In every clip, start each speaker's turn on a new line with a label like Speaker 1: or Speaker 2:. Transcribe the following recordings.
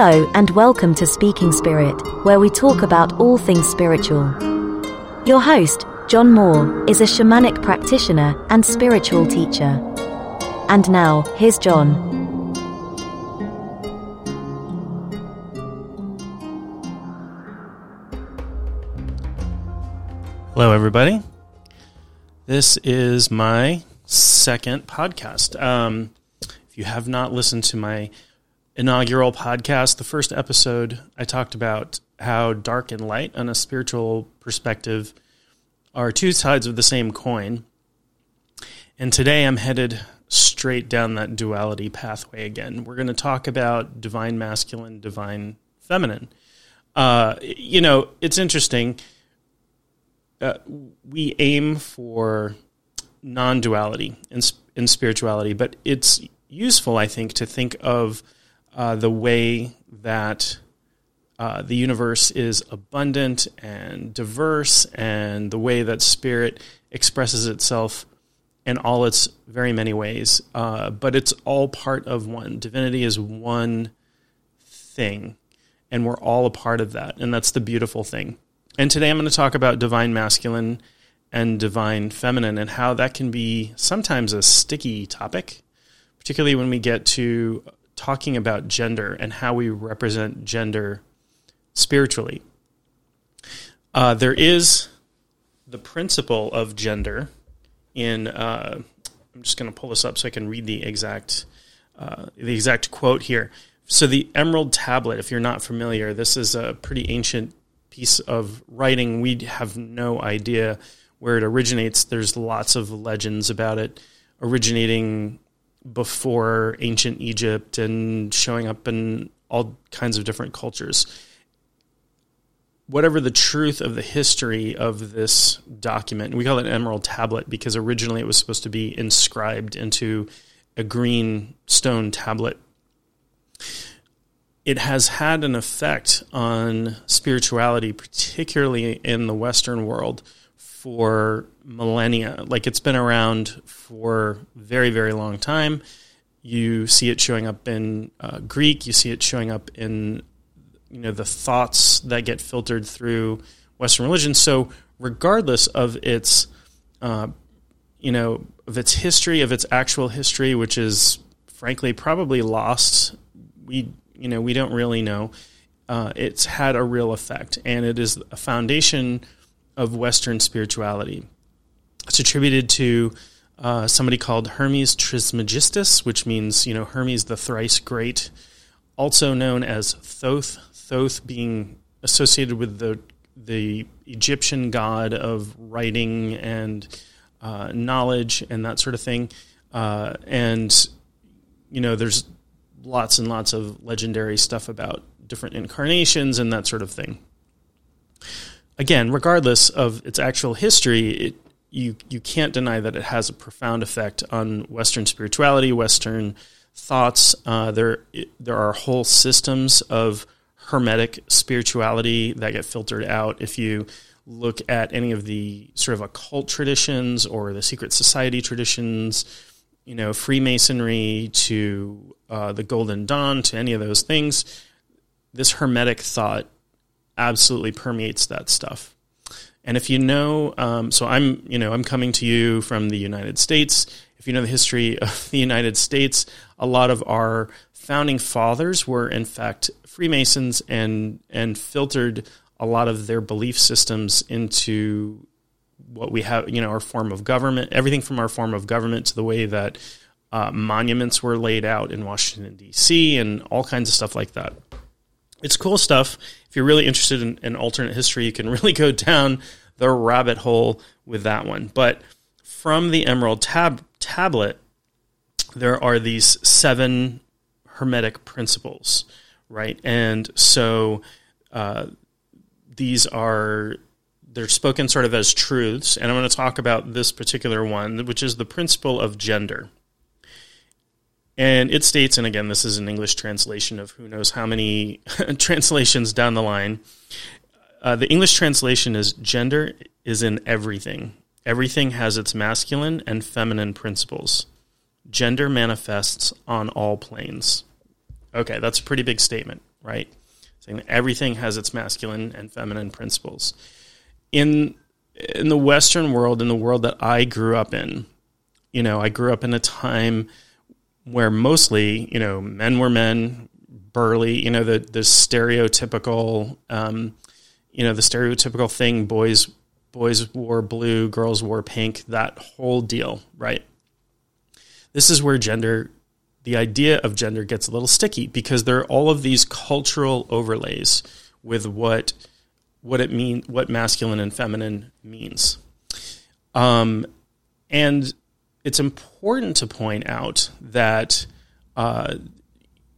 Speaker 1: Hello, and welcome to Speaking Spirit, where we talk about all things spiritual. Your host, John Moore, is a shamanic practitioner and spiritual teacher. And now, here's John.
Speaker 2: Hello, everybody. This is my second podcast. Um, if you have not listened to my inaugural podcast, the first episode, I talked about how dark and light on a spiritual perspective are two sides of the same coin. And today I'm headed straight down that duality pathway again. We're going to talk about divine masculine, divine feminine. Uh, you know, it's interesting. Uh, we aim for non duality in, in spirituality, but it's useful, I think, to think of uh, the way that uh, the universe is abundant and diverse, and the way that spirit expresses itself in all its very many ways. Uh, but it's all part of one. Divinity is one thing, and we're all a part of that. And that's the beautiful thing. And today I'm going to talk about divine masculine and divine feminine and how that can be sometimes a sticky topic, particularly when we get to talking about gender and how we represent gender spiritually. Uh, there is the principle of gender in. Uh, I'm just going to pull this up so I can read the exact uh, the exact quote here. So the Emerald Tablet, if you're not familiar, this is a pretty ancient piece of writing. We have no idea where it originates. There's lots of legends about it originating before ancient Egypt and showing up in all kinds of different cultures. Whatever the truth of the history of this document, we call it an emerald tablet because originally it was supposed to be inscribed into a green stone tablet. It has had an effect on spirituality, particularly in the Western world, for millennia. Like it's been around for very, very long time. You see it showing up in uh, Greek. You see it showing up in you know the thoughts that get filtered through Western religion. So regardless of its uh, you know of its history, of its actual history, which is frankly probably lost. We you know we don't really know. Uh, it's had a real effect, and it is a foundation of Western spirituality. It's attributed to uh, somebody called Hermes Trismegistus, which means you know Hermes the thrice great, also known as Thoth. Thoth being associated with the the Egyptian god of writing and uh, knowledge and that sort of thing. Uh, and you know, there's lots and lots of legendary stuff about different incarnations and that sort of thing again, regardless of its actual history, it, you you can't deny that it has a profound effect on Western spirituality, Western thoughts. Uh, there there are whole systems of hermetic spirituality that get filtered out if you look at any of the sort of occult traditions or the secret society traditions. You know, Freemasonry to uh, the Golden Dawn to any of those things. This hermetic thought absolutely permeates that stuff. And if you know, um, so I'm, you know, I'm coming to you from the United States. If you know the history of the United States, a lot of our founding fathers were in fact Freemasons and and filtered a lot of their belief systems into what we have, you know, our form of government, everything from our form of government to the way that uh, monuments were laid out in Washington D.C. and all kinds of stuff like that it's cool stuff. If you're really interested in, in alternate history, you can really go down the rabbit hole with that one. But from the Emerald tab- Tablet, there are these seven hermetic principles, right? And so uh, these are they're spoken sort of as truths, and I'm going to talk about this particular one, which is the principle of gender. And it states, and again, this is an English translation of who knows how many translations down the line. Uh, the English translation is gender is in everything. Everything has its masculine and feminine principles. Gender manifests on all planes. Okay, that's a pretty big statement. right? Saying that everything has its masculine and feminine principles. In in the Western world, in the world that I grew up in, you know, I grew up in a time where mostly, you know, men were men, burly, you know, the the stereotypical, um, you know, the stereotypical thing: boys boys wore blue, girls wore pink, that whole deal, right? This is where gender, the idea of gender, gets a little sticky because there are all of these cultural overlays with what what it mean, what masculine and feminine means, um, and it's important to point out that uh,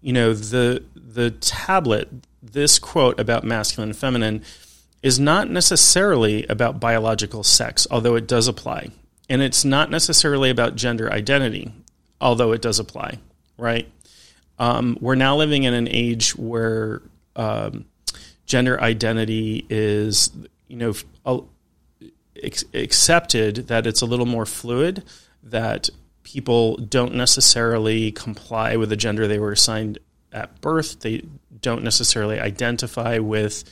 Speaker 2: you know the the tablet this quote about masculine and feminine is not necessarily about biological sex although it does apply. And it's not necessarily about gender identity although it does apply right? Um, we're now living in an age where um, gender identity is you know accepted that it's a little more fluid that people don't necessarily comply with the gender they were assigned at birth. They don't necessarily identify with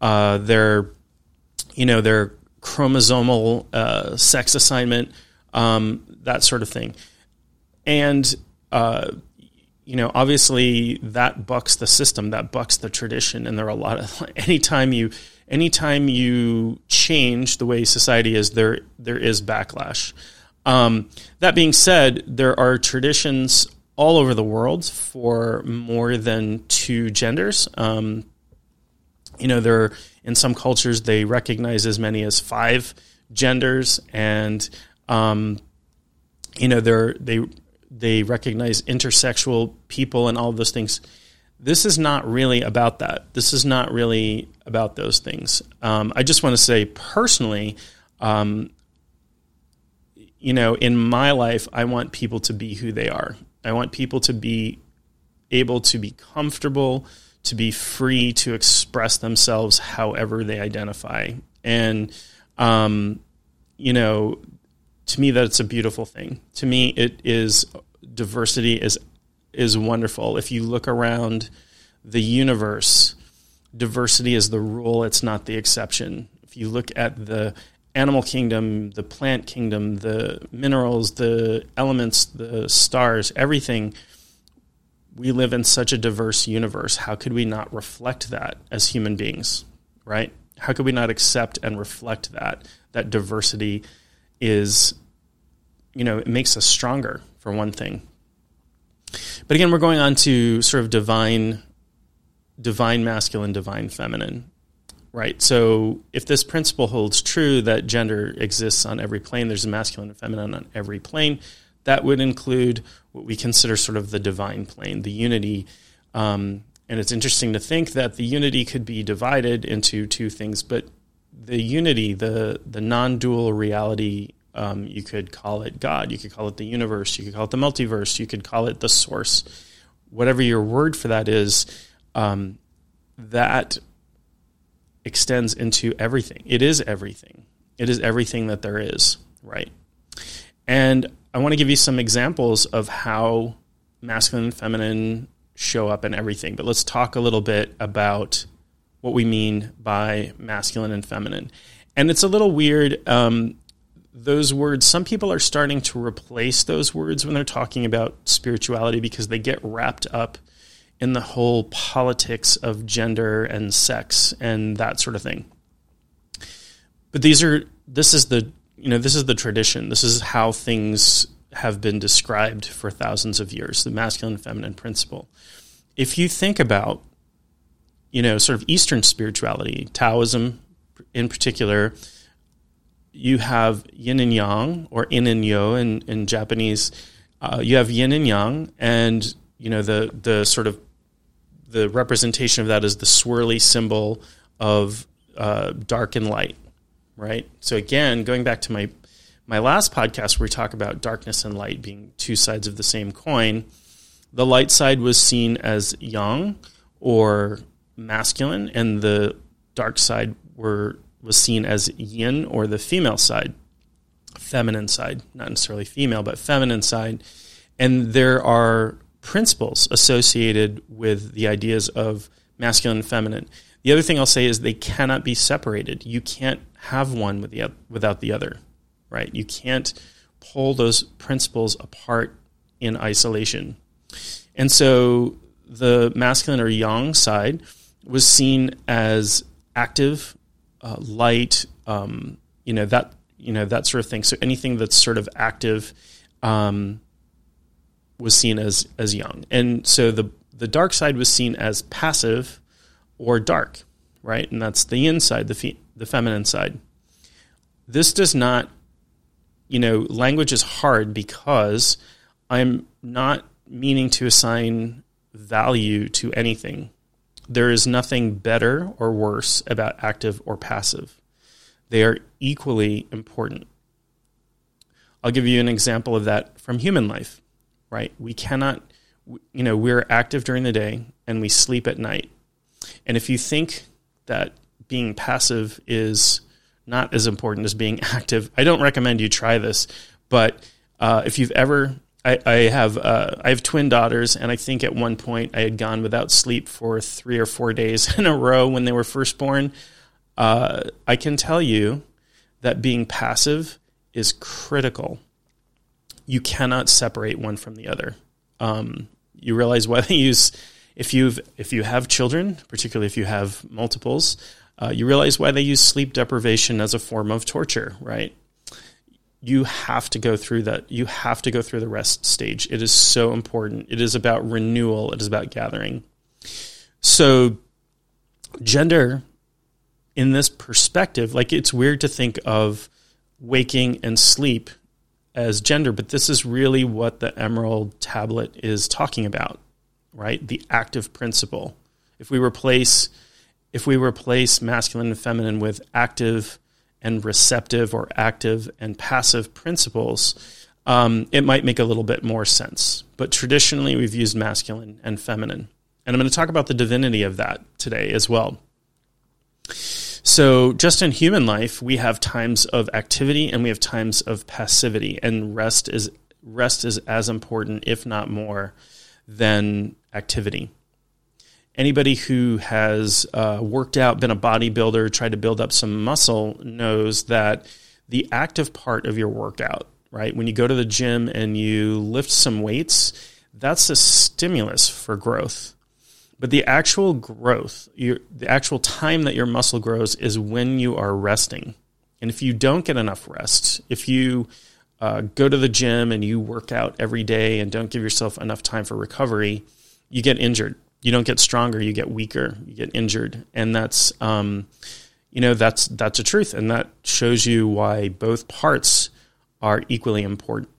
Speaker 2: uh, their, you know, their chromosomal uh, sex assignment, um, that sort of thing. And uh, you know, obviously that bucks the system, that bucks the tradition, and there are a lot of anytime you anytime you change the way society is, there there is backlash. Um, that being said, there are traditions all over the world for more than two genders. Um, you know, there are, in some cultures they recognize as many as five genders, and um, you know, they they recognize intersexual people and all those things. This is not really about that. This is not really about those things. Um, I just want to say personally, um, you know, in my life, I want people to be who they are. I want people to be able to be comfortable, to be free to express themselves however they identify. And, um, you know, to me, that's a beautiful thing. To me, it is diversity is is wonderful. If you look around the universe, diversity is the rule; it's not the exception. If you look at the animal kingdom, the plant kingdom, the minerals, the elements, the stars, everything. We live in such a diverse universe. How could we not reflect that as human beings, right? How could we not accept and reflect that? That diversity is, you know, it makes us stronger, for one thing. But again, we're going on to sort of divine, divine masculine, divine feminine. Right. So if this principle holds true that gender exists on every plane, there's a masculine and feminine on every plane, that would include what we consider sort of the divine plane, the unity. Um, and it's interesting to think that the unity could be divided into two things, but the unity, the the non-dual reality, um, you could call it God, you could call it the universe, you could call it the multiverse, you could call it the source, whatever your word for that is. Um, that extends into everything. It is everything. It is everything that there is, right? And I want to give you some examples of how masculine and feminine show up in everything. But let's talk a little bit about what we mean by masculine and feminine. And it's a little weird. Um, those words, some people are starting to replace those words when they're talking about spirituality because they get wrapped up in the whole politics of gender and sex and that sort of thing. But these are this is the you know this is the tradition. This is how things have been described for thousands of years, the masculine and feminine principle. If you think about you know sort of eastern spirituality, Taoism in particular, you have yin and yang or in and yo in, in Japanese. Uh, you have yin and yang, and you know the the sort of the representation of that is the swirly symbol of uh, dark and light, right? So again, going back to my my last podcast where we talk about darkness and light being two sides of the same coin, the light side was seen as yang or masculine, and the dark side were was seen as yin or the female side, feminine side, not necessarily female, but feminine side. And there are principles associated with the ideas of masculine and feminine. The other thing I'll say is they cannot be separated. You can't have one with the, without the other, right? You can't pull those principles apart in isolation. And so the masculine or yang side was seen as active, uh, light, um, you know that you know that sort of thing. So anything that's sort of active um, was seen as as yang, and so the the dark side was seen as passive or dark, right? And that's the inside, the fe- the feminine side. This does not, you know, language is hard because I'm not meaning to assign value to anything. There is nothing better or worse about active or passive. They are equally important. I'll give you an example of that from human life, right? We cannot, you know, we're active during the day and we sleep at night. And if you think that being passive is not as important as being active, I don't recommend you try this. But uh, if you've ever I, I have uh, I have twin daughters, and I think at one point I had gone without sleep for three or four days in a row when they were first born. Uh, I can tell you that being passive is critical. You cannot separate one from the other. Um, you realize why they use if you've if you have children, particularly if you have multiples, uh, you realize why they use sleep deprivation as a form of torture, right? you have to go through that. You have to go through the rest stage. It is so important. It is about renewal, it is about gathering. So, gender in this perspective, like it's weird to think of waking and sleep as gender, but this is really what the Emerald Tablet is talking about, right? The active principle. If we replace if we replace masculine and feminine with active and receptive or active and passive principles, um, it might make a little bit more sense. But traditionally, we've used masculine and feminine. And I'm going to talk about the divinity of that today as well. So, just in human life, we have times of activity and we have times of passivity, and rest is rest is as important, if not more, than activity anybody who has uh, worked out, been a bodybuilder, tried to build up some muscle knows that the active part of your workout, right? When you go to the gym and you lift some weights, that's a stimulus for growth. But the actual growth, your, the actual time that your muscle grows is when you are resting. And if you don't get enough rest, if you uh, go to the gym and you work out every day and don't give yourself enough time for recovery, you get injured you don't get stronger, you get weaker, you get injured, and that's um, you know that's that's a truth, and that shows you why both parts are equally important.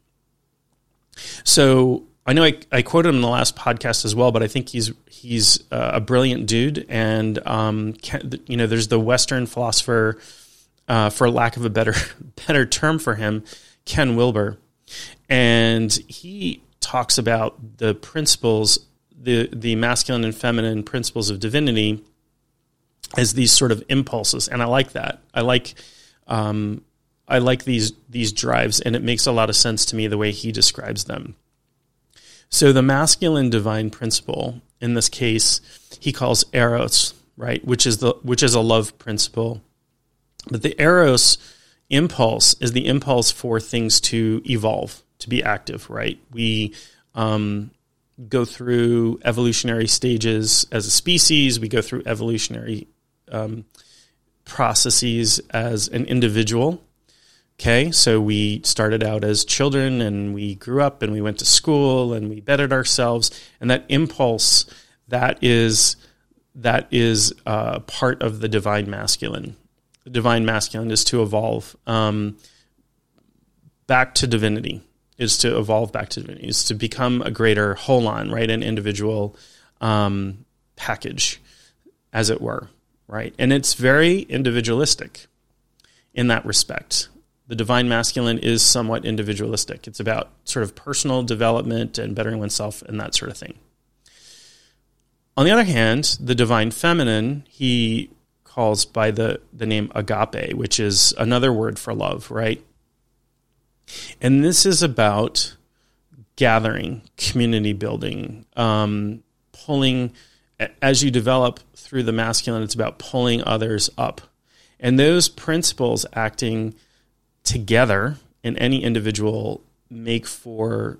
Speaker 2: So I know I, I quoted him in the last podcast as well, but I think he's he's uh, a brilliant dude, and um, can, you know, there's the Western philosopher, uh, for lack of a better better term for him, Ken Wilber, and he talks about the principles the the masculine and feminine principles of divinity as these sort of impulses, and I like that. I like um, I like these these drives, and it makes a lot of sense to me the way he describes them. So the masculine divine principle, in this case, he calls eros, right, which is the which is a love principle. But the eros impulse is the impulse for things to evolve, to be active, right? We um, go through evolutionary stages as a species. We go through evolutionary um, processes as an individual. Okay, so we started out as children and we grew up and we went to school and we bettered ourselves. And that impulse that is that is uh, part of the divine masculine. The divine masculine is to evolve um, back to divinity is to evolve back to divinity, is to become a greater holon, right? An individual um, package, as it were, right? And it's very individualistic in that respect. The divine masculine is somewhat individualistic. It's about sort of personal development and bettering oneself and that sort of thing. On the other hand, the divine feminine, he calls by the, the name agape, which is another word for love, right? And this is about gathering, community building, um, pulling as you develop through the masculine, it's about pulling others up. And those principles acting together in any individual make for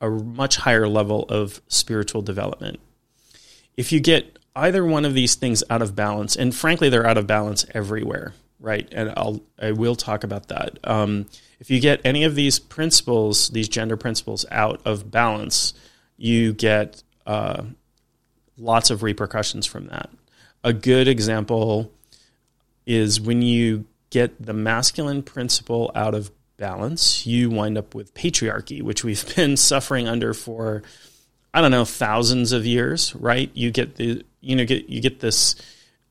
Speaker 2: a much higher level of spiritual development. If you get either one of these things out of balance, and frankly, they're out of balance everywhere, right? And I'll I will talk about that. Um, if you get any of these principles, these gender principles, out of balance, you get uh, lots of repercussions from that. A good example is when you get the masculine principle out of balance, you wind up with patriarchy, which we've been suffering under for I don't know thousands of years. Right? You get the you know get you get this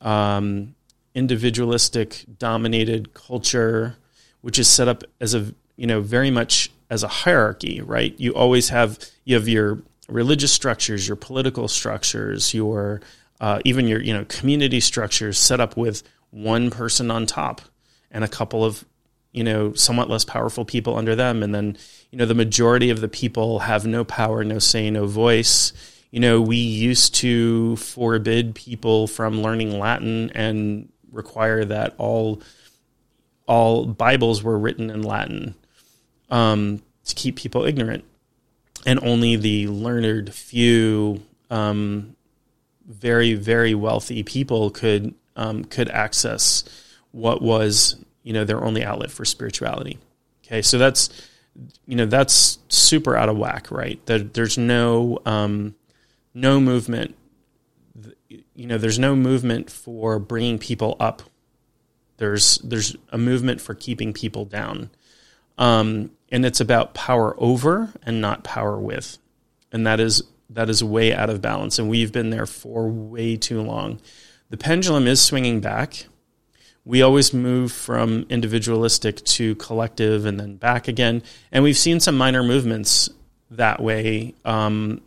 Speaker 2: um, individualistic dominated culture, which is set up as a you know very much as a hierarchy. Right? You always have you have your religious structures, your political structures, your uh, even your you know community structures set up with one person on top and a couple of you know somewhat less powerful people under them. And then you know the majority of the people have no power no say no voice. You know we used to forbid people from learning latin and require that all all bibles were written in latin um, to keep people ignorant. And only the learned few um, very very wealthy people could um, could access what was you know their only outlet for spirituality. Okay, so that's you know that's super out of whack, right? That there's no um, no movement. You know, there's no movement for bringing people up. There's there's a movement for keeping people down, um, and it's about power over and not power with, and that is that is way out of balance. And we've been there for way too long. The pendulum is swinging back we always move from individualistic to collective and then back again. And we've seen some minor movements that way. Um,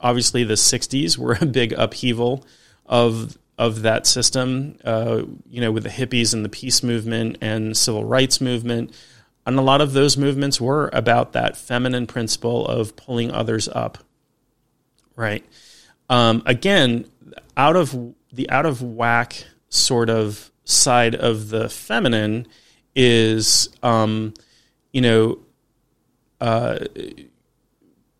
Speaker 2: obviously, the 60s were a big upheaval of of that system, uh, you know, with the hippies and the peace movement and civil rights movement. And a lot of those movements were about that feminine principle of pulling others up. Right. Um, again, out of the out of whack sort of side of the feminine is, um, you know, uh,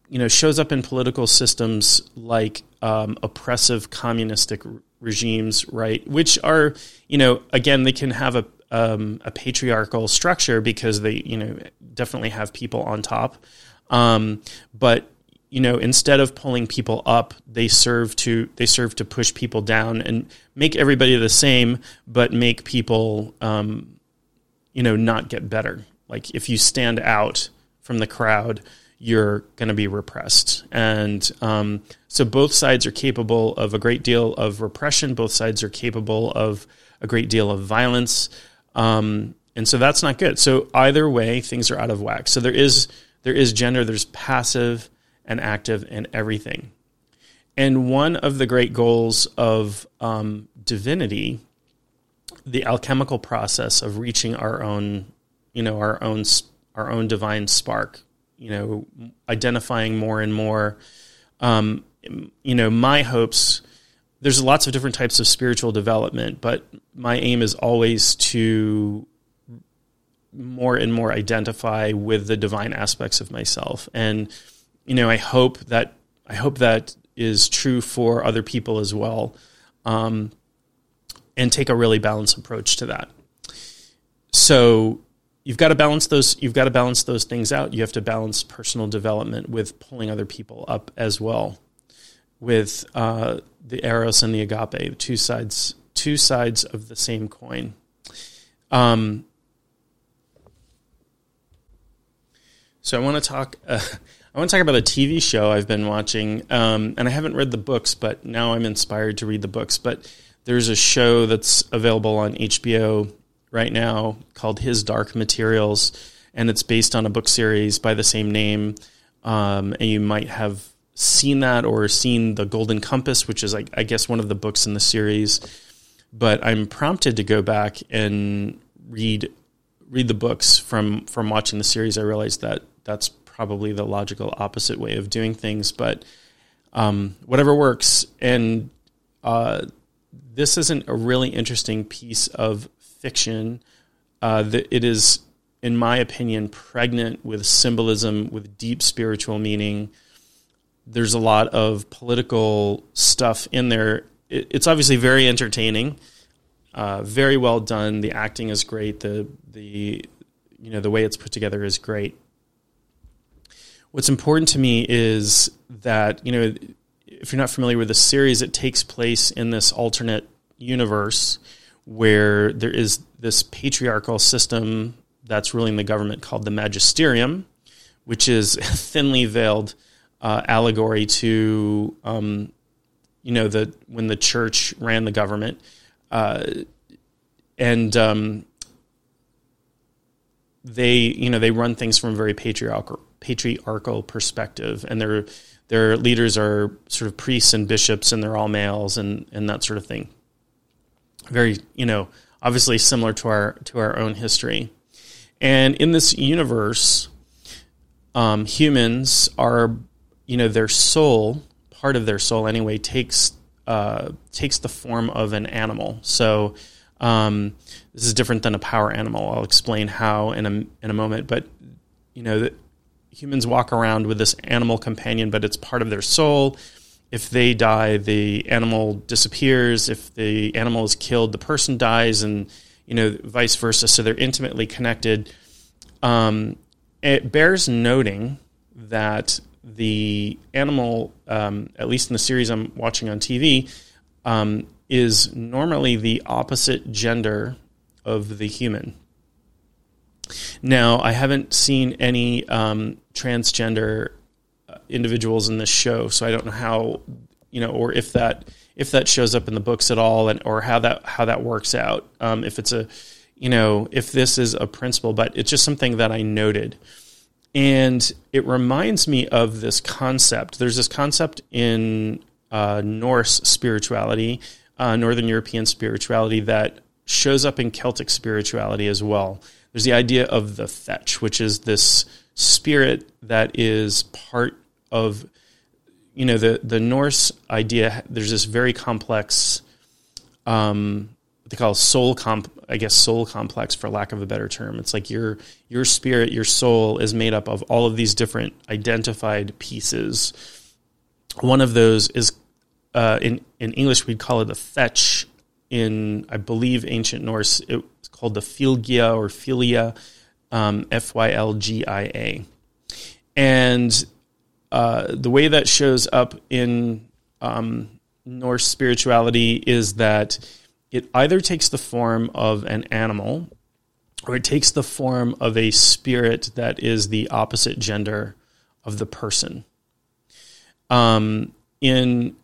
Speaker 2: you know, shows up in political systems like um, oppressive communistic regimes, right? Which are, you know, again, they can have a um, a patriarchal structure because they, you know, definitely have people on top. Um, but you know, instead of pulling people up, they serve to they serve to push people down and make everybody the same, but make people, um, you know, not get better. Like if you stand out from the crowd, you're going to be repressed, and um, so both sides are capable of a great deal of repression. Both sides are capable of a great deal of violence, um, and so that's not good. So either way, things are out of whack. So there is there is gender. There's passive and active in everything. And one of the great goals of um, divinity, the alchemical process of reaching our own, you know, our own our own divine spark, you know, identifying more and more. Um, you know, my hopes. There's lots of different types of spiritual development, but my aim is always to more and more identify with the divine aspects of myself and you know, I hope that I hope that is true for other people as well, um, and take a really balanced approach to that. So you've got to balance those. You've got to balance those things out. You have to balance personal development with pulling other people up as well, with uh, the eros and the agape, two sides, two sides of the same coin. Um, so I want to talk. Uh, I want to talk about a TV show I've been watching, um, and I haven't read the books, but now I'm inspired to read the books. But there's a show that's available on HBO right now called His Dark Materials, and it's based on a book series by the same name. Um, and you might have seen that or seen The Golden Compass, which is, I, I guess, one of the books in the series. But I'm prompted to go back and read read the books from from watching the series. I realized that that's probably the logical opposite way of doing things. But um, whatever works. And uh, this isn't a really interesting piece of fiction. Uh, that it is, in my opinion, pregnant with symbolism, with deep spiritual meaning. There's a lot of political stuff in there. It, it's obviously very entertaining, uh, very well done. The acting is great. The the you know the way it's put together is great. What's important to me is that you know if you're not familiar with the series, it takes place in this alternate universe where there is this patriarchal system that's ruling the government called the magisterium, which is a thinly veiled uh, allegory to um, you know the when the church ran the government, uh, and um, they you know they run things from a very patriarchal patriarchal perspective, and their their leaders are sort of priests and bishops, and they're all males and and that sort of thing. Very you know obviously similar to our to our own history, and in this universe, um, humans are you know their soul part of their soul anyway takes uh, takes the form of an animal. So um, this is different than a power animal. I'll explain how in a in a moment. But you know, humans walk around with this animal companion, but it's part of their soul. If they die, the animal disappears. If the animal is killed, the person dies, and you know, vice versa. So they're intimately connected. Um, it bears noting that the animal, um, at least in the series I'm watching on TV, um, is normally the opposite gender of the human. Now, I haven't seen any um, transgender uh, individuals in this show, so I don't know how you know, or if that if that shows up in the books at all, and or how that how that works out. Um, if it's a, you know, if this is a principle, but it's just something that I noted, and it reminds me of this concept. There's this concept in uh, Norse spirituality, uh, Northern European spirituality that shows up in Celtic spirituality as well. There's the idea of the fetch, which is this spirit that is part of, you know, the the Norse idea. There's this very complex, um, what they call soul comp, I guess soul complex for lack of a better term. It's like your your spirit, your soul is made up of all of these different identified pieces. One of those is uh, in in English we'd call it the fetch. In I believe ancient Norse, it's called the Fylgia or philia, um, F Y L G I A, and uh, the way that shows up in um, Norse spirituality is that it either takes the form of an animal or it takes the form of a spirit that is the opposite gender of the person. Um, in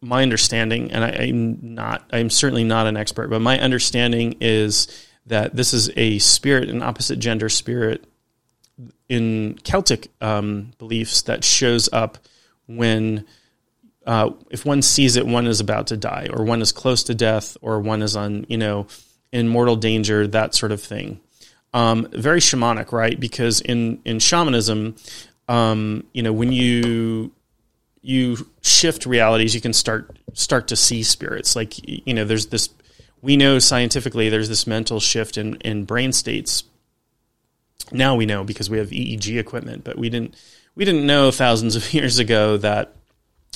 Speaker 2: my understanding, and I, am not, I'm certainly not an expert, but my understanding is that this is a spirit, an opposite gender spirit in Celtic um, beliefs that shows up when, uh, if one sees it, one is about to die, or one is close to death, or one is on, you know, in mortal danger, that sort of thing. Um, very shamanic, right? Because in in shamanism, um, you know, when you you shift realities, you can start start to see spirits. Like you know, there's this. We know scientifically there's this mental shift in in brain states. Now we know because we have EEG equipment, but we didn't we didn't know thousands of years ago that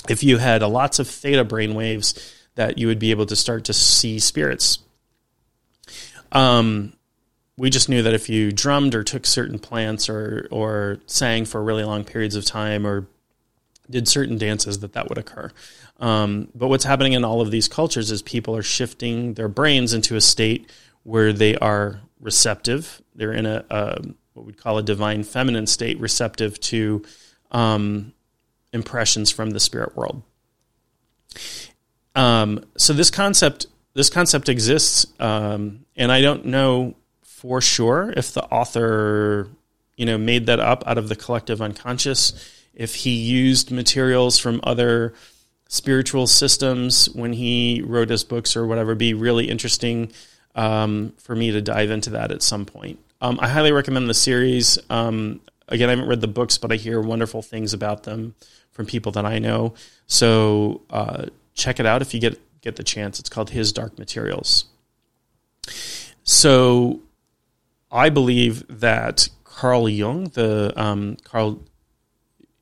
Speaker 2: if you had lots of theta brain waves, that you would be able to start to see spirits. Um, we just knew that if you drummed or took certain plants or or sang for really long periods of time or did certain dances that that would occur. Um, but what's happening in all of these cultures is people are shifting their brains into a state where they are receptive. They're in a, a what we'd call a divine feminine state, receptive to um, impressions from the spirit world. Um, so this concept this concept exists, um, and I don't know for sure if the author you know made that up out of the collective unconscious if he used materials from other spiritual systems when he wrote his books or whatever, be really interesting um, for me to dive into that at some point. Um, I highly recommend the series. Um, again, I haven't read the books, but I hear wonderful things about them from people that I know. So uh, check it out if you get get the chance. It's called His Dark Materials. So I believe that Carl Jung, the um, Carl,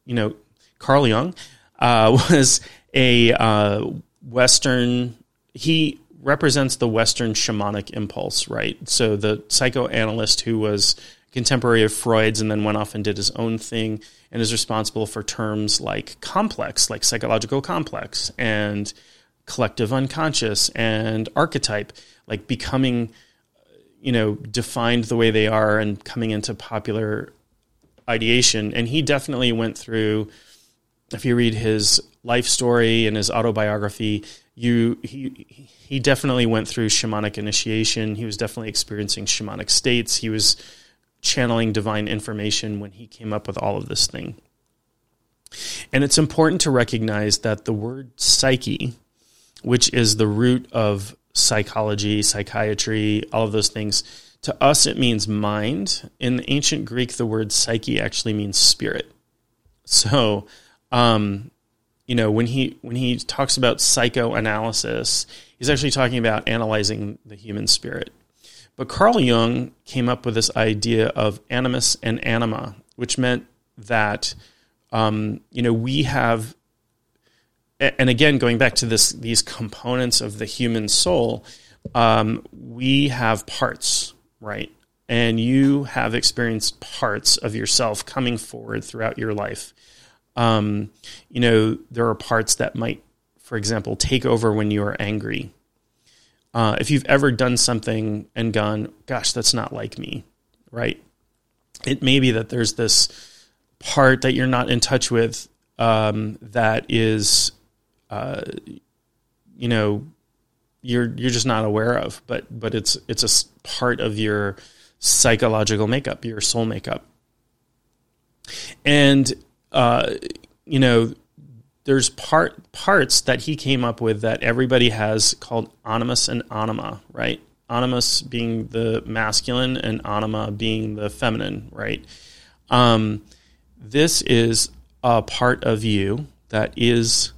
Speaker 2: you know, Carl Jung uh, was a uh, Western. He represents the Western shamanic impulse, right? So the psychoanalyst who was contemporary of Freud's and then went off and did his own thing and is responsible for terms like complex, like psychological complex, and collective unconscious, and archetype, like becoming, you know, defined the way they are and coming into popular ideation. And he definitely went through, if you read his life story and his autobiography, you he he definitely went through shamanic initiation. He was definitely experiencing shamanic states. He was channeling divine information when he came up with all of this thing. And it's important to recognize that the word psyche, which is the root of psychology, psychiatry, all of those things, to us it means mind. In ancient Greek, the word psyche actually means spirit. So, um, you know, when he when he talks about psychoanalysis, he's actually talking about analyzing the human spirit. But Carl Jung came up with this idea of animus and anima, which meant that um, you know we have, and again going back to this these components of the human soul, um, we have parts, right? And you have experienced parts of yourself coming forward throughout your life. Um, you know, there are parts that might, for example, take over when you are angry uh, if you've ever done something and gone, gosh, that's not like me, right? It may be that there's this part that you're not in touch with um, that is, uh, you know, you're you're just not aware of, but but it's it's a part of your psychological makeup, your soul makeup, and uh, you know there's part parts that he came up with that everybody has called animus and anima, right? Animus being the masculine and anima being the feminine, right? Um, this is a part of you that is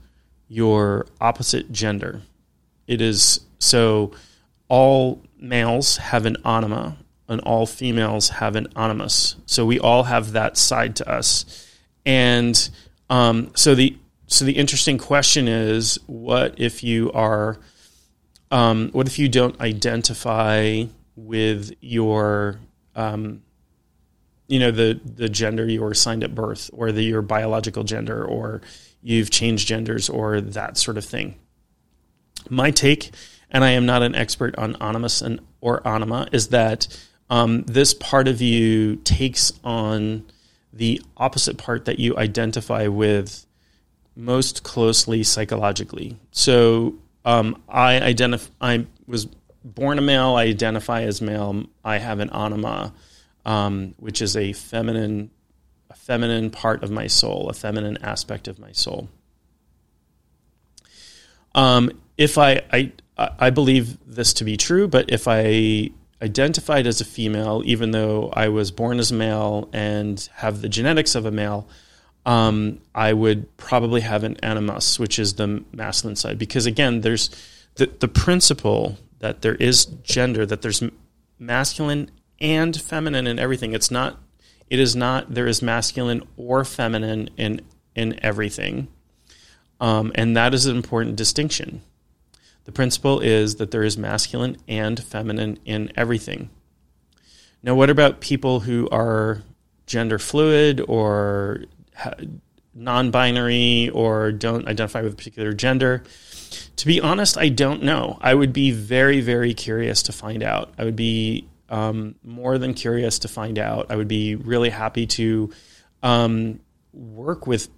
Speaker 2: your opposite gender. It is so all males have an anima and all females have an animus. So we all have that side to us. And um, so the so the interesting question is, what if you are, um, what if you don't identify with your, um, you know, the the gender you were assigned at birth, or the your biological gender, or you've changed genders, or that sort of thing. My take, and I am not an expert on animus and or anima, is that um, this part of you takes on the opposite part that you identify with most closely psychologically. So um, I identify. I was born a male. I identify as male. I have an anima, um, which is a feminine, a feminine part of my soul, a feminine aspect of my soul. Um, if I, I I believe this to be true, but if I identified as a female, even though I was born as a male and have the genetics of a male, um, I would probably have an animus, which is the masculine side, because again, there's the the principle that there is gender, that there's masculine and feminine in everything. It's not. It is not. There is masculine or feminine in in everything, um, and that is an important distinction. The principle is that there is masculine and feminine in everything. Now, what about people who are gender fluid or non-binary or don't identify with a particular gender. To be honest, I don't know. I would be very, very curious to find out. I would be um, more than curious to find out. I would be really happy to um, work with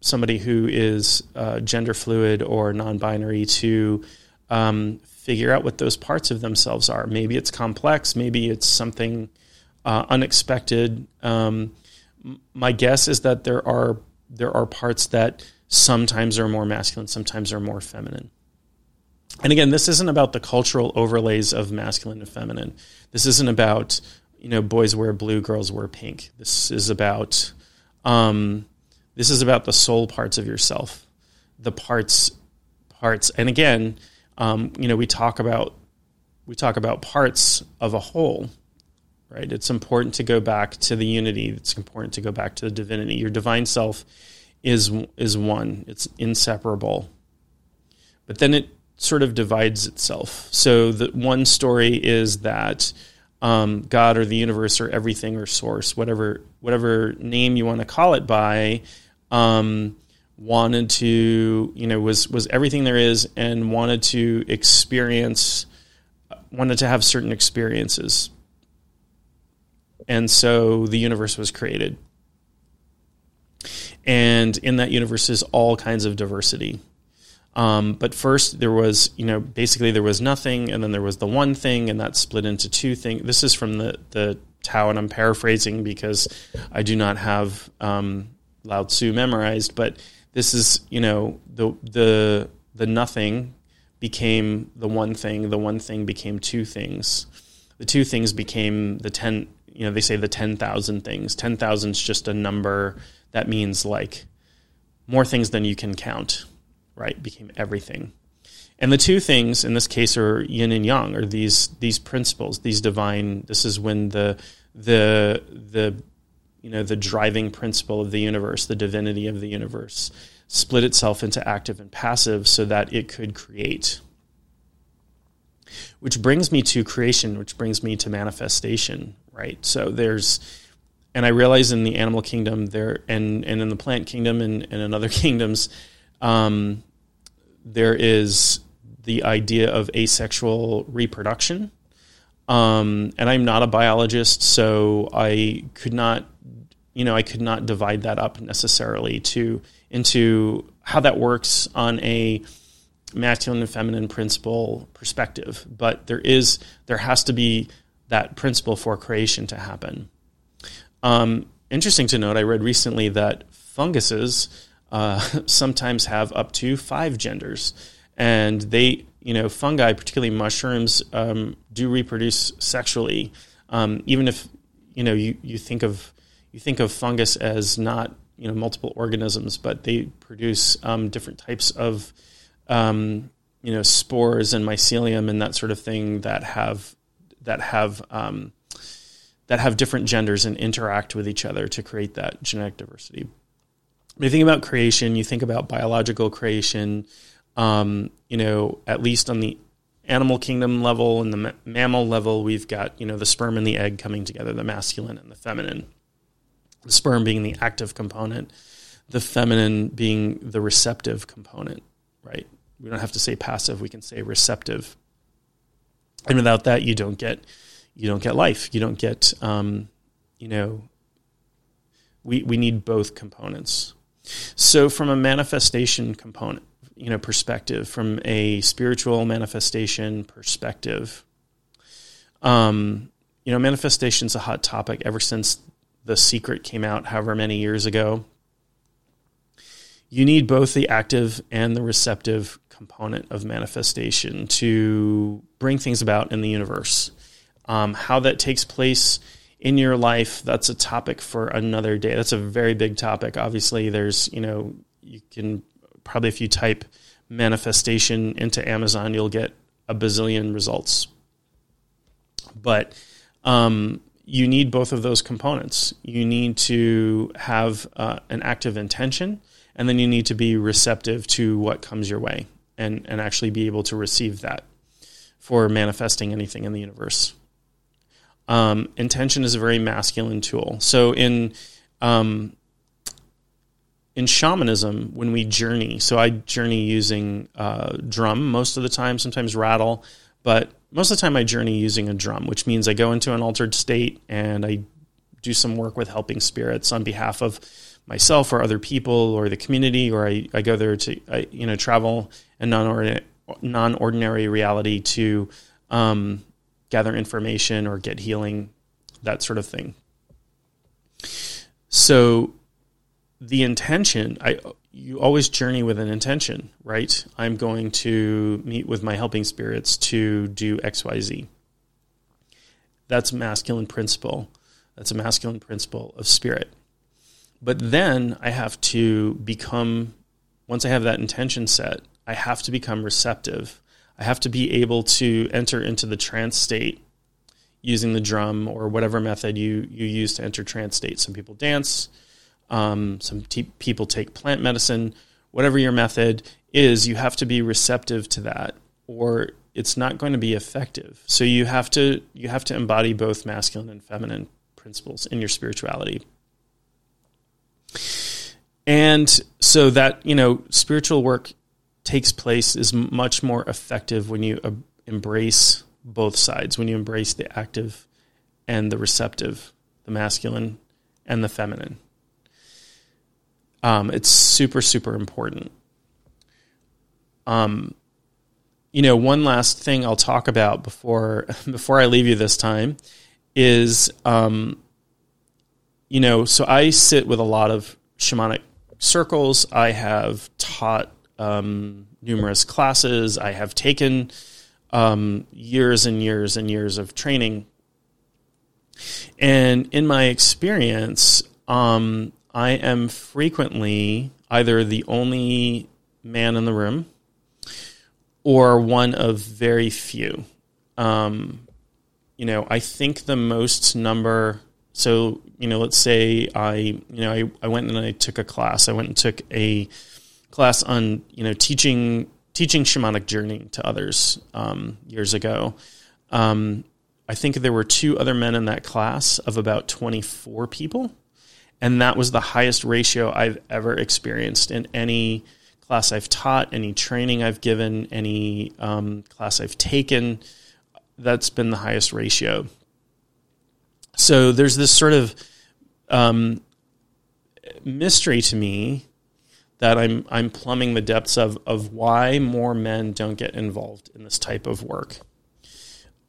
Speaker 2: somebody who is uh, gender fluid or non-binary to um, figure out what those parts of themselves are. Maybe it's complex. Maybe it's something uh, unexpected. Um, my guess is that there are there are parts that sometimes are more masculine, sometimes are more feminine. And again, this isn't about the cultural overlays of masculine and feminine. This isn't about you know, boys wear blue, girls wear pink. This is about um, this is about the soul parts of yourself, the parts parts. And again, um, you know, we talk about we talk about parts of a whole, right? It's important to go back to the unity. It's important to go back to the divinity. Your divine self is is one. It's inseparable. But then it sort of divides itself. So the one story is that um, God or the universe or everything or source, whatever whatever name you want to call it by, um, wanted to you know was was everything there is and wanted to experience wanted to have certain experiences. And so the universe was created. And in that universe is all kinds of diversity. Um, but first, there was, you know, basically there was nothing, and then there was the one thing, and that split into two things. This is from the, the Tao, and I'm paraphrasing because I do not have um, Lao Tzu memorized, but this is, you know, the, the, the nothing became the one thing, the one thing became two things. The two things became the 10, you know, they say the 10,000 things. 10,000 is just a number that means like more things than you can count, right? Became everything. And the two things in this case are yin and yang, or these these principles, these divine. This is when the the the you know the driving principle of the universe, the divinity of the universe, split itself into active and passive so that it could create. Which brings me to creation, which brings me to manifestation, right? So there's, and I realize in the animal kingdom there, and, and in the plant kingdom and, and in other kingdoms, um, there is the idea of asexual reproduction. Um, and I'm not a biologist, so I could not, you know, I could not divide that up necessarily to into how that works on a masculine and feminine principle perspective. But there is there has to be that principle for creation to happen. Um, interesting to note, I read recently that funguses uh, sometimes have up to five genders, and they, you know, fungi, particularly mushrooms, um, do reproduce sexually. Um, even if you know you, you think of you think of fungus as not you know multiple organisms, but they produce um, different types of um, you know spores and mycelium and that sort of thing that have that have um, that have different genders and interact with each other to create that genetic diversity. When you think about creation, you think about biological creation. Um, you know, at least on the animal kingdom level and the ma- mammal level, we've got you know the sperm and the egg coming together, the masculine and the feminine the sperm being the active component, the feminine being the receptive component, right? We don't have to say passive, we can say receptive. And without that, you don't get you don't get life. You don't get um, you know we we need both components. So from a manifestation component, you know, perspective, from a spiritual manifestation perspective, um, you know, manifestation is a hot topic ever since the Secret came out however many years ago. You need both the active and the receptive component of manifestation to bring things about in the universe. Um, how that takes place in your life, that's a topic for another day. That's a very big topic. Obviously, there's, you know, you can probably if you type manifestation into Amazon, you'll get a bazillion results. But um, you need both of those components. You need to have uh, an active intention, and then you need to be receptive to what comes your way and, and actually be able to receive that for manifesting anything in the universe. Um, intention is a very masculine tool. So in um, in shamanism, when we journey, so I journey using uh, drum most of the time, sometimes rattle, but most of the time I journey using a drum, which means I go into an altered state and I do some work with helping spirits on behalf of myself or other people or the community, or I, I go there to I, you know travel in non non ordinary reality to um, gather information or get healing, that sort of thing. So the intention, I you always journey with an intention, right? I'm going to meet with my helping spirits to do XYZ. that's masculine principle. That's a masculine principle of spirit. But then I have to become, once I have that intention set, I have to become receptive. I have to be able to enter into the trance state using the drum or whatever method you, you use to enter trance state. Some people dance, um, some people take plant medicine. Whatever your method is, you have to be receptive to that, or it's not going to be effective. So you have to you have to embody both masculine and feminine principles in your spirituality. And so that, you know, spiritual work takes place is much more effective when you uh, embrace both sides, when you embrace the active and the receptive, the masculine and the feminine. Um, it's super, super important. Um, you know, one last thing I'll talk about before before I leave you this time is, um, you know, so I sit with a lot of shamanic circles. I have taught um, numerous classes. I have taken um, years and years and years of training. And in my experience, um, I am frequently either the only man in the room or one of very few. Um, you know, I think the most number. So, you know, let's say I, you know, I, I went and I took a class. I went and took a class on, you know, teaching teaching shamanic journey to others um, years ago. Um, I think there were two other men in that class of about 24 people. And that was the highest ratio I've ever experienced in any class I've taught, any training I've given, any um, class I've taken. That's been the highest ratio. So there's this sort of um, mystery to me that I'm I'm plumbing the depths of of why more men don't get involved in this type of work.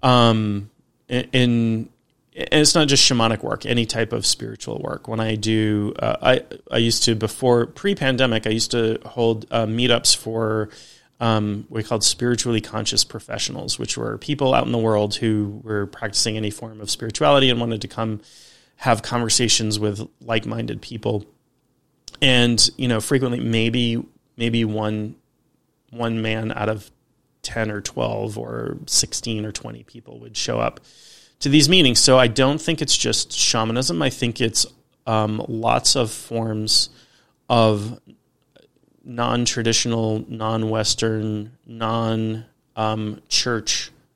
Speaker 2: Um, in and it's not just shamanic work, any type of spiritual work. When I do, uh, I I used to before pre-pandemic, I used to hold uh, meetups for um, we called spiritually conscious professionals, which were people out in the world who were practicing any form of spirituality and wanted to come have conversations with like-minded people. And you know, frequently, maybe maybe one one man out of ten or twelve or sixteen or twenty people would show up to these meanings. So I don't think it's just shamanism. I think it's um, lots of forms of non-traditional, non-Western, non-church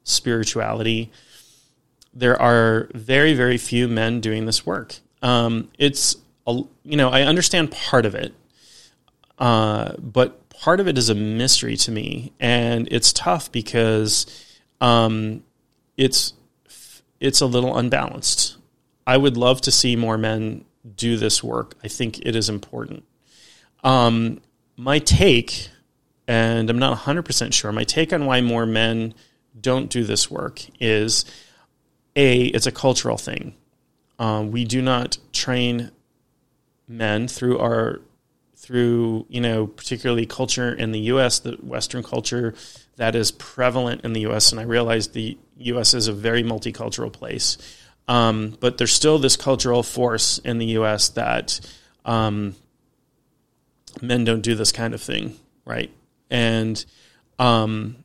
Speaker 2: spirituality. There are very, very few men doing this work. Um, it's a, you know I understand part of it, uh, but part of it is a mystery to me, and it's tough because um, it's it's a little unbalanced. I would love to see more men do this work. I think it is important. Um, my take, and I'm not 100% sure, my take on why more men don't do this work is A, it's a cultural thing. Um, we do not train men through our through you know particularly culture in the U.S. the Western culture that is prevalent in the U.S. and I realize the U.S. is a very multicultural place, um, but there's still this cultural force in the U.S. that um, men don't do this kind of thing, right? And um,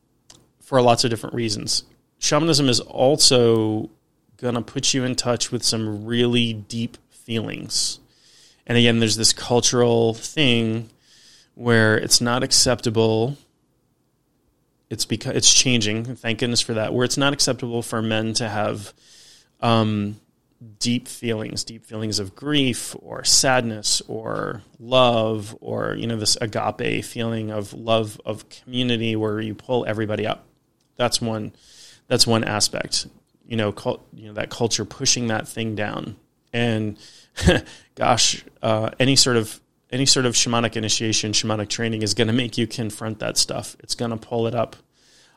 Speaker 2: for lots of different reasons, shamanism is also going to put you in touch with some really deep feelings. And again, there's this cultural thing where it's not acceptable it's because it's changing. Thank goodness for that. Where it's not acceptable for men to have um, deep feelings, deep feelings of grief or sadness or love or you know this agape feeling of love of community where you pull everybody up. That's one. That's one aspect. You know, cult, you know that culture pushing that thing down. And gosh, uh, any sort of any sort of shamanic initiation, shamanic training is going to make you confront that stuff. It's going to pull it up.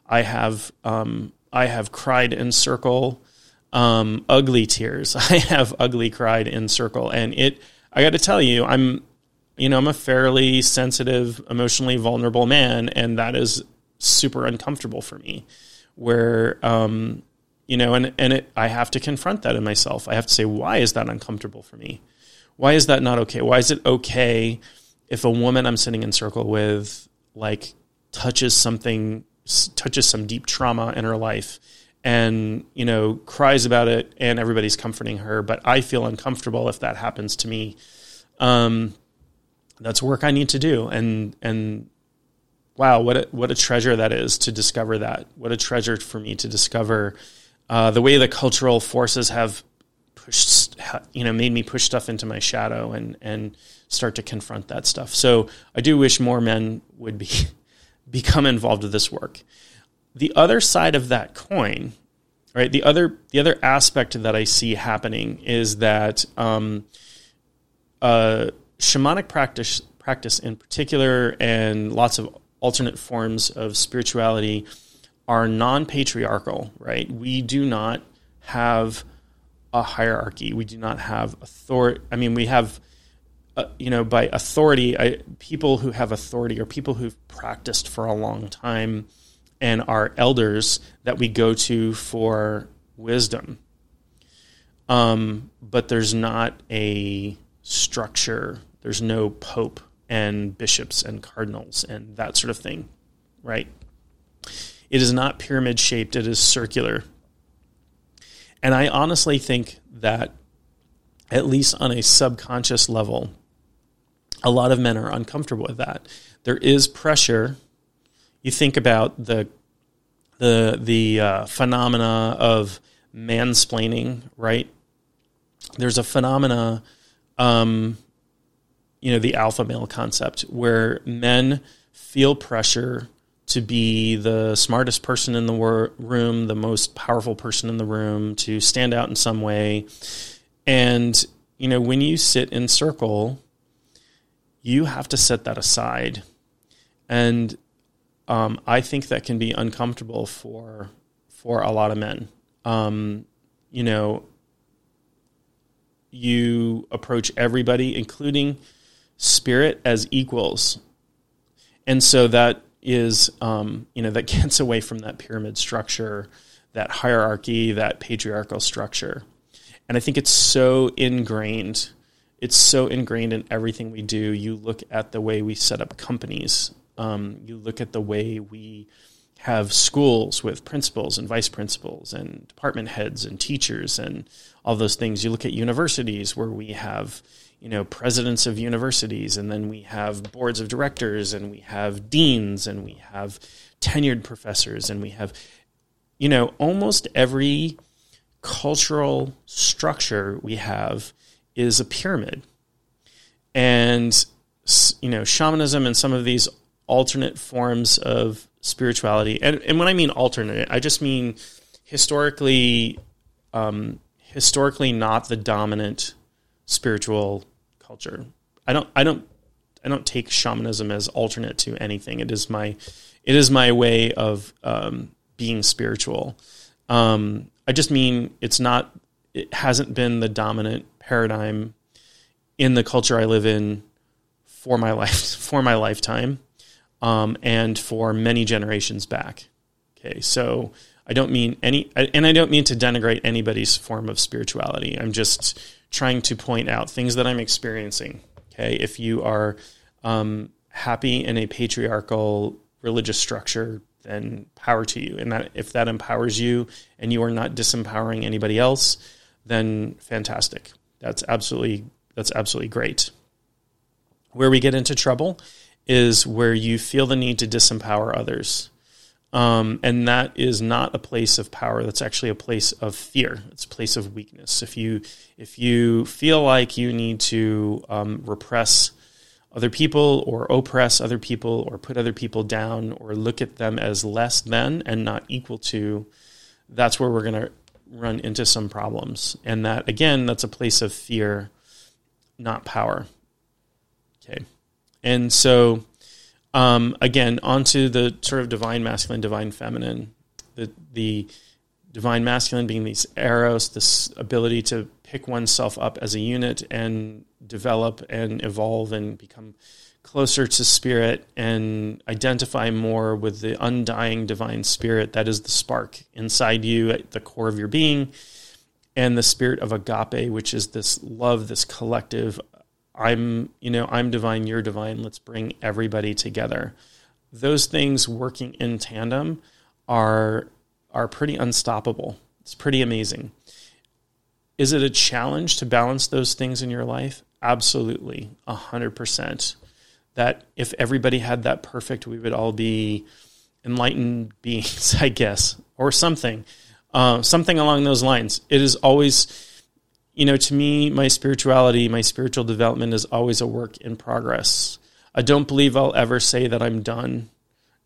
Speaker 2: I have um, I have cried in circle, um, ugly tears. I have ugly cried in circle, and it. I got to tell you, I'm, you know, I'm a fairly sensitive, emotionally vulnerable man, and that is super uncomfortable for me. Where, um, you know, and and it, I have to confront that in myself. I have to say, why is that uncomfortable for me? Why is that not okay? Why is it okay if a woman I'm sitting in circle with like touches something, touches some deep trauma in her life, and you know cries about it, and everybody's comforting her, but I feel uncomfortable if that happens to me. Um, that's work I need to do, and and wow, what a, what a treasure that is to discover that. What a treasure for me to discover uh, the way the cultural forces have pushed, you know, made me push stuff into my shadow and and start to confront that stuff. So I do wish more men would be become involved with this work. The other side of that coin, right? The other the other aspect that I see happening is that um, uh, shamanic practice practice in particular, and lots of alternate forms of spirituality are non-patriarchal. Right? We do not have a hierarchy. We do not have authority. I mean, we have, uh, you know, by authority, I, people who have authority or people who've practiced for a long time and are elders that we go to for wisdom. Um, but there's not a structure. There's no pope and bishops and cardinals and that sort of thing, right? It is not pyramid shaped. It is circular. And I honestly think that, at least on a subconscious level, a lot of men are uncomfortable with that. There is pressure. You think about the the the uh, phenomena of mansplaining, right? There's a phenomena, um, you know, the alpha male concept, where men feel pressure to be the smartest person in the wor- room, the most powerful person in the room, to stand out in some way. And, you know, when you sit in circle, you have to set that aside. And um, I think that can be uncomfortable for for a lot of men. Um, you know, you approach everybody, including spirit, as equals, and so that is um, you know that gets away from that pyramid structure, that hierarchy, that patriarchal structure, and I think it's so ingrained. It's so ingrained in everything we do. You look at the way we set up companies. Um, you look at the way we have schools with principals and vice principals and department heads and teachers and all those things. You look at universities where we have you know presidents of universities and then we have boards of directors and we have deans and we have tenured professors and we have you know almost every cultural structure we have is a pyramid. And you know shamanism and some of these alternate forms of spirituality and, and when i mean alternate i just mean historically um, historically not the dominant spiritual culture. I don't I don't I don't take shamanism as alternate to anything. It is my it is my way of um, being spiritual. Um, I just mean it's not it hasn't been the dominant paradigm in the culture I live in for my life for my lifetime um, and for many generations back. Okay, so I don't mean any, and I don't mean to denigrate anybody's form of spirituality. I'm just trying to point out things that I'm experiencing. Okay, if you are um, happy in a patriarchal religious structure, then power to you. And that if that empowers you and you are not disempowering anybody else, then fantastic. That's absolutely that's absolutely great. Where we get into trouble is where you feel the need to disempower others. Um, and that is not a place of power. That's actually a place of fear. It's a place of weakness. If you if you feel like you need to um, repress other people or oppress other people or put other people down or look at them as less than and not equal to, that's where we're going to run into some problems. And that again, that's a place of fear, not power. Okay, and so um, again, onto the sort of divine masculine, divine feminine. The the divine masculine being these eros, this ability to pick oneself up as a unit and develop and evolve and become closer to spirit and identify more with the undying divine spirit that is the spark inside you at the core of your being and the spirit of agape which is this love this collective i'm you know i'm divine you're divine let's bring everybody together. Those things working in tandem are are pretty unstoppable. It's pretty amazing. Is it a challenge to balance those things in your life? Absolutely a 100% that if everybody had that perfect, we would all be enlightened beings, I guess, or something, uh, something along those lines. It is always, you know, to me, my spirituality, my spiritual development is always a work in progress. I don't believe I'll ever say that I'm done.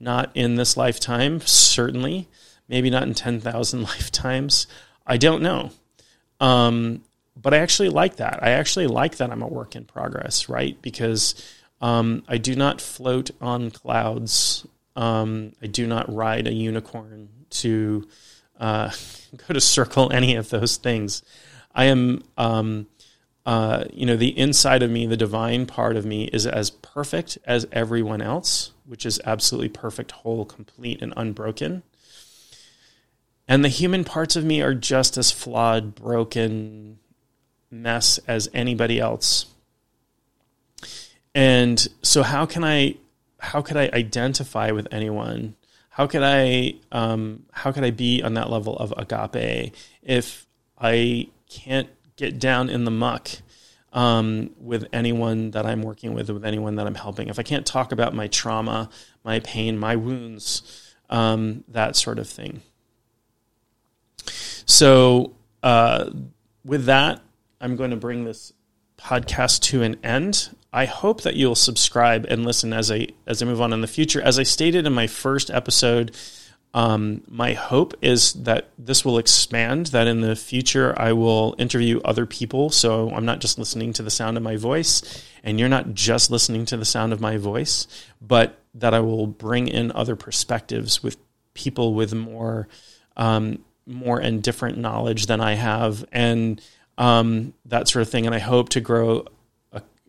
Speaker 2: Not in this lifetime, certainly. Maybe not in 10,000 lifetimes. I don't know. Um, but I actually like that. I actually like that I'm a work in progress, right? Because um, I do not float on clouds. Um, I do not ride a unicorn to uh, go to circle any of those things. I am, um, uh, you know, the inside of me, the divine part of me, is as perfect as everyone else, which is absolutely perfect, whole, complete, and unbroken. And the human parts of me are just as flawed, broken mess as anybody else. And so how can I how could I identify with anyone? How could I um, how could I be on that level of agape if I can't get down in the muck um, with anyone that I'm working with, with anyone that I'm helping? If I can't talk about my trauma, my pain, my wounds, um, that sort of thing. So uh, with that, I'm going to bring this podcast to an end. I hope that you'll subscribe and listen as I as I move on in the future. As I stated in my first episode, um, my hope is that this will expand. That in the future I will interview other people, so I'm not just listening to the sound of my voice, and you're not just listening to the sound of my voice, but that I will bring in other perspectives with people with more um, more and different knowledge than I have, and um, that sort of thing. And I hope to grow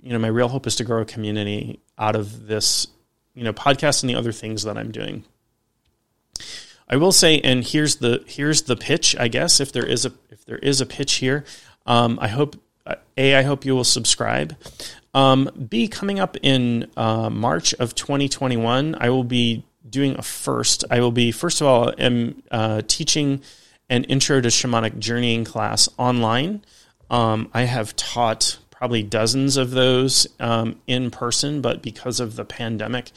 Speaker 2: you know, my real hope is to grow a community out of this, you know, podcast and the other things that I'm doing. I will say, and here's the here's the pitch, I guess, if there is a if there is a pitch here. Um, I hope a I hope you will subscribe. Um, B coming up in uh, March of 2021, I will be doing a first. I will be first of all am uh, teaching an intro to shamanic journeying class online. Um, I have taught probably dozens of those um, in person, but because of the pandemic,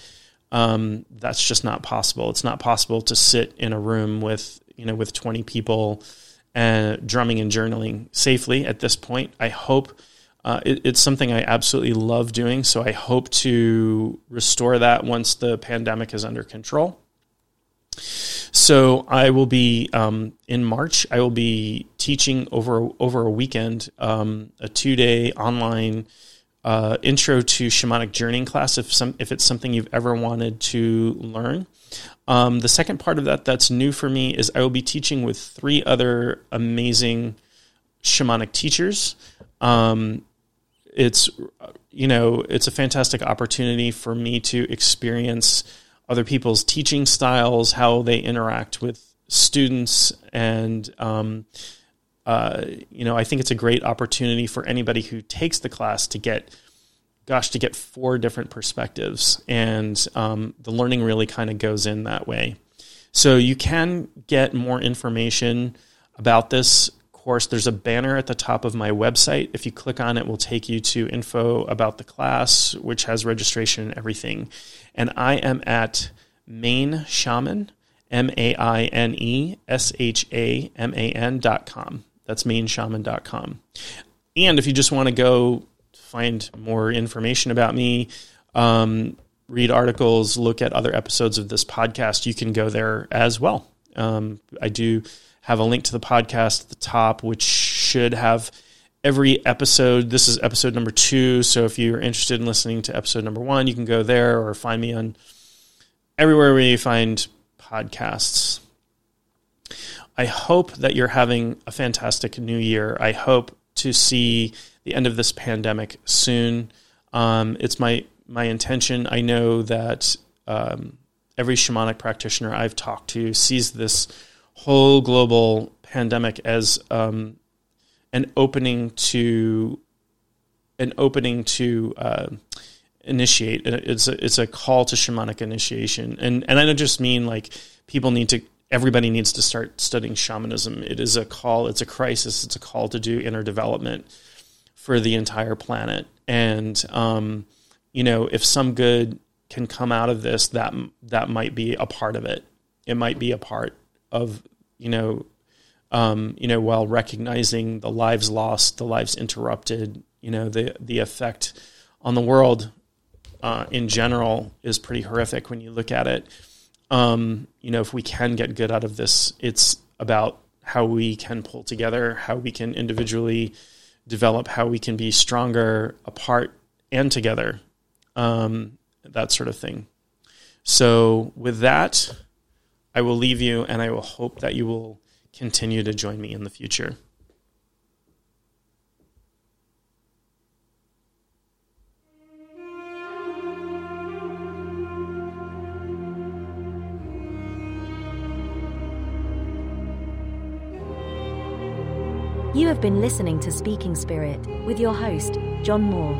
Speaker 2: um, that's just not possible. It's not possible to sit in a room with you know with twenty people and uh, drumming and journaling safely at this point. I hope. Uh, it, it's something I absolutely love doing, so I hope to restore that once the pandemic is under control. So I will be um, in March. I will be teaching over over a weekend, um, a two day online uh, intro to shamanic journeying class. If some if it's something you've ever wanted to learn. Um, the second part of that that's new for me is I will be teaching with three other amazing shamanic teachers. Um, it's you know it's a fantastic opportunity for me to experience other people's teaching styles, how they interact with students, and um, uh, you know, I think it's a great opportunity for anybody who takes the class to get, gosh, to get four different perspectives, and um, the learning really kind of goes in that way. So you can get more information about this course. There's a banner at the top of my website. If you click on it, will take you to info about the class, which has registration and everything and I am at Maine Shaman, M A I N E S H A M A N dot com. That's maineshaman.com. And if you just want to go find more information about me, um, read articles, look at other episodes of this podcast, you can go there as well. Um, I do have a link to the podcast at the top, which should have every episode. This is episode number two. So if you're interested in listening to episode number one, you can go there or find me on everywhere where you find podcasts. I hope that you're having a fantastic new year. I hope to see the end of this pandemic soon. Um, it's my my intention. I know that um, every shamanic practitioner I've talked to sees this whole global pandemic as um, an opening to an opening to uh, initiate. It's a it's a call to shamanic initiation, and and I don't just mean like people need to. Everybody needs to start studying shamanism. It is a call. It's a crisis. It's a call to do inner development for the entire planet. And um, you know, if some good can come out of this, that that might be a part of it. It might be a part of you know, um, you know, while recognizing the lives lost, the lives interrupted, you know, the the effect on the world uh, in general is pretty horrific when you look at it. Um, you know, if we can get good out of this, it's about how we can pull together, how we can individually develop how we can be stronger apart and together, um, that sort of thing. So, with that, I will leave you and I will hope that you will continue to join me in the future.
Speaker 1: You have been listening to Speaking Spirit with your host, John Moore.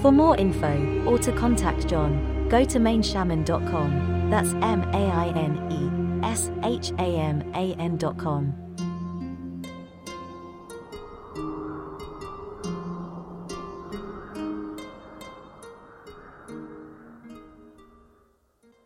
Speaker 1: For more info or to contact John, go to maineshaman.com. That's M A I N E S H A M A N.com.